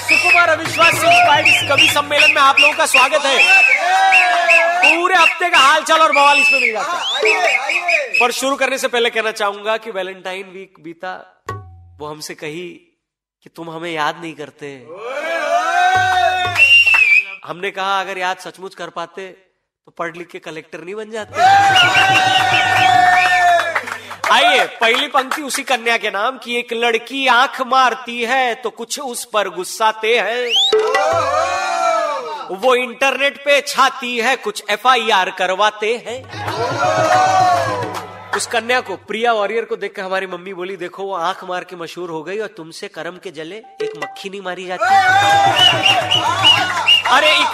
सुकुमार, अविश्वास कवि सम्मेलन में आप लोगों का स्वागत है। पूरे हफ़्ते का हालचाल और बवाल इसमें मिल जाता है। पर शुरू करने से पहले कहना चाहूँगा कि वैलेंटाइन वीक बीता, वो हमसे कही कि तुम हमें याद नहीं करते। हमने कहा, अगर याद सचमुच कर पाते तो पढ़ लिख के कलेक्टर नहीं बन जाते। आइए, पहली पंक्ति उसी कन्या के नाम की, एक लड़की आँख मारती है तो कुछ उस पर गुस्साते हैं। वो इंटरनेट पे छाती है, कुछ एफआईआर करवाते हैं। उस कन्या को, प्रिया वॉरियर को देखकर हमारी मम्मी बोली, देखो, वो आँख मार के मशहूर हो गई और तुमसे कर्म के जले एक मक्खी नहीं मारी जाती।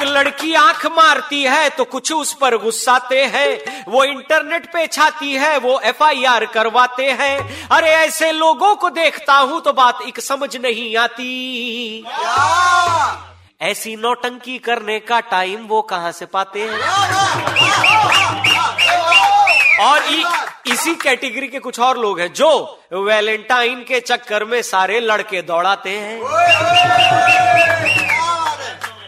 लड़की आँख मारती है तो कुछ उस पर गुस्साते हैं। वो इंटरनेट पे छाती है वो एफआईआर करवाते हैं। अरे ऐसे लोगों को देखता हूँ तो बात एक समझ नहीं आती। ऐसी नौटंकी करने का टाइम वो कहाँ से पाते हैं? और इ, इसी कैटेगरी के कुछ और लोग हैं जो वैलेंटाइन के चक्कर में सारे लड़के दौड़ाते हैं।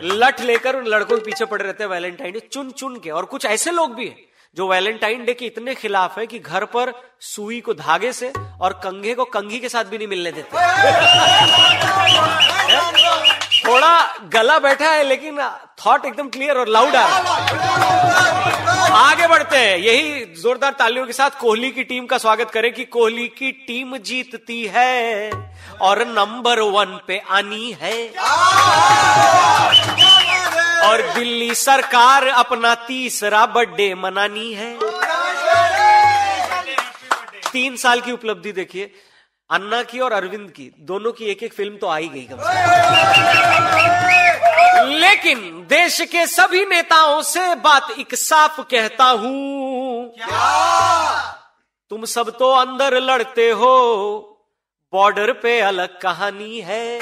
लठ लेकर उन लड़कों के पीछे पड़े रहते हैं वैलेंटाइन डे। चुन चुन के। और कुछ ऐसे लोग भी हैं जो वैलेंटाइन डे के इतने खिलाफ है कि घर पर सुई को धागे से और कंघे को कंघी के साथ भी नहीं मिलने देते। थोड़ा गला बैठा है, लेकिन थॉट एकदम क्लियर और लाउड आ आगे बढ़ते हैं। यही जोरदार तालियों के साथ कोहली की टीम का स्वागत करें कि कोहली की टीम जीतती है और नंबर वन पे आनी है। और दिल्ली सरकार अपना तीसरा बर्थडे मनानी है। तीन साल की उपलब्धि देखिए, अन्ना की और अरविंद की, दोनों की एक एक फ़िल्म तो आई गई कम से लेकिन देश के सभी नेताओं से बात एक साफ़ कहता हूँ। तुम सब तो अंदर लड़ते हो, बॉर्डर पे अलग कहानी है।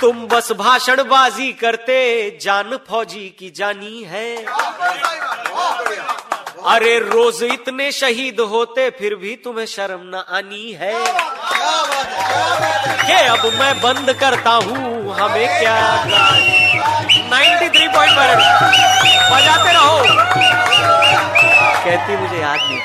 तुम बस भाषणबाजी करते, जान फौजी की जानी है। अरे रोज इतने शहीद होते, फिर भी तुम्हें शर्म न आनी है। कि अब मैं बंद करता हूँ, हमें क्या 93 थ्री पॉइंट बजाते रहो। कहती मुझे याद नहीं